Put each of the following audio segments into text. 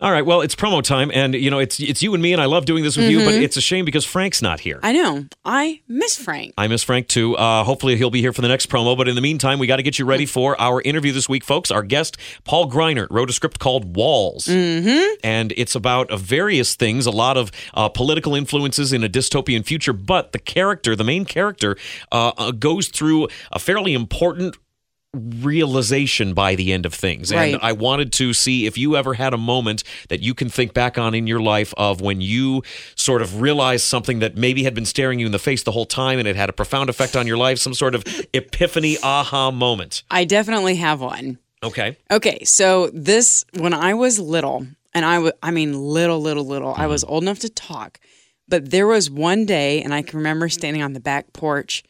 All right. Well, it's promo time, and you know it's it's you and me, and I love doing this with you. But it's a shame because Frank's not here. Mm-hmm. I know. I miss Frank. I miss Frank too. Uh, hopefully, he'll be here for the next promo. But in the meantime, we got to get you ready for our interview this week, folks. Our guest, Paul Greinert, wrote a script called Walls. Mm-hmm. And it's about uh, various things, a lot of uh, political influences in a dystopian future. But the character, the main character, uh, uh, goes through a fairly important realization by the end of things. Right. And I wanted to see if you ever had a moment that you can think back on in your life of when you sort of realized something that maybe had been staring you in the face the whole time and it had a profound effect on your life, some sort of epiphany aha moment. I definitely have one. Okay. Okay, so this when I was little, and I wa- I mean little, little, little, I mm-hmm. was old enough to talk, but there was one day, and I can remember standing on the back porch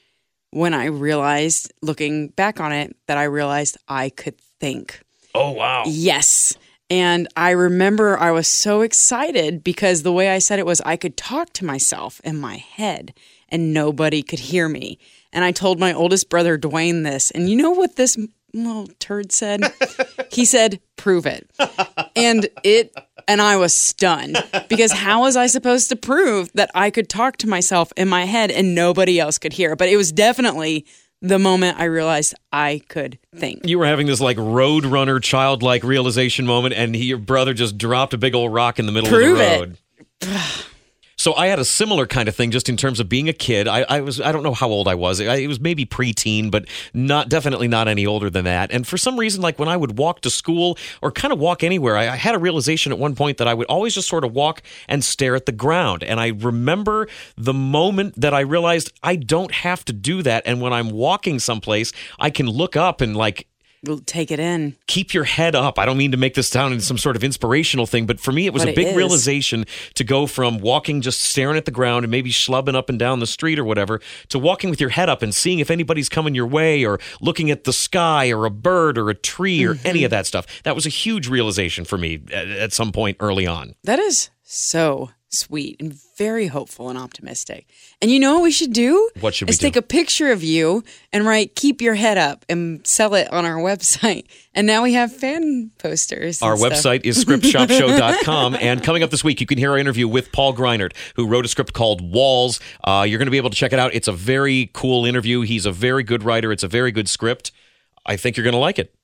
when I realized, looking back on it, that I realized I could think. Oh, wow. Yes. And I remember I was so excited because the way I said it was I could talk to myself in my head and nobody could hear me. And I told my oldest brother, Dwayne, this. And you know what this little turd said? he said, prove it. And it, and I was stunned because how was I supposed to prove that I could talk to myself in my head and nobody else could hear? But it was definitely the moment I realized I could think. You were having this like roadrunner childlike realization moment, and he, your brother just dropped a big old rock in the middle Prove of the it. So I had a similar kind of thing, just in terms of being a kid. I, I was I don't know how old I was. I, it was maybe preteen, but not definitely not any older than that. And for some reason, like when I would walk to school or kind of walk anywhere, I, I had a realization at one point that I would always just sort of walk and stare at the ground. And I remember the moment that I realized I don't have to do that. And when I'm walking someplace, I can look up and like We'll take it in. keep your head up. I don't mean to make this sound into some sort of inspirational thing, but for me, it was But a big realization to go from walking just staring at the ground and maybe schlubbing up and down the street or whatever to walking with your head up and seeing if anybody's coming your way or looking at the sky or a bird or a tree or any Mm-hmm. of that stuff. That was a huge realization for me at, at some point early on. That is so sweet and very hopeful and optimistic. And you know what we should do? What should we is do? take a picture of you and write "Keep your head up" and sell it on our website. And now we have fan posters. Our stuff. website is scriptshopshow.com. and coming up this week, you can hear our interview with Paul Greinert, who wrote a script called Walls. Uh, you're going to be able to check it out. It's a very cool interview. He's a very good writer, it's a very good script. I think you're going to like it.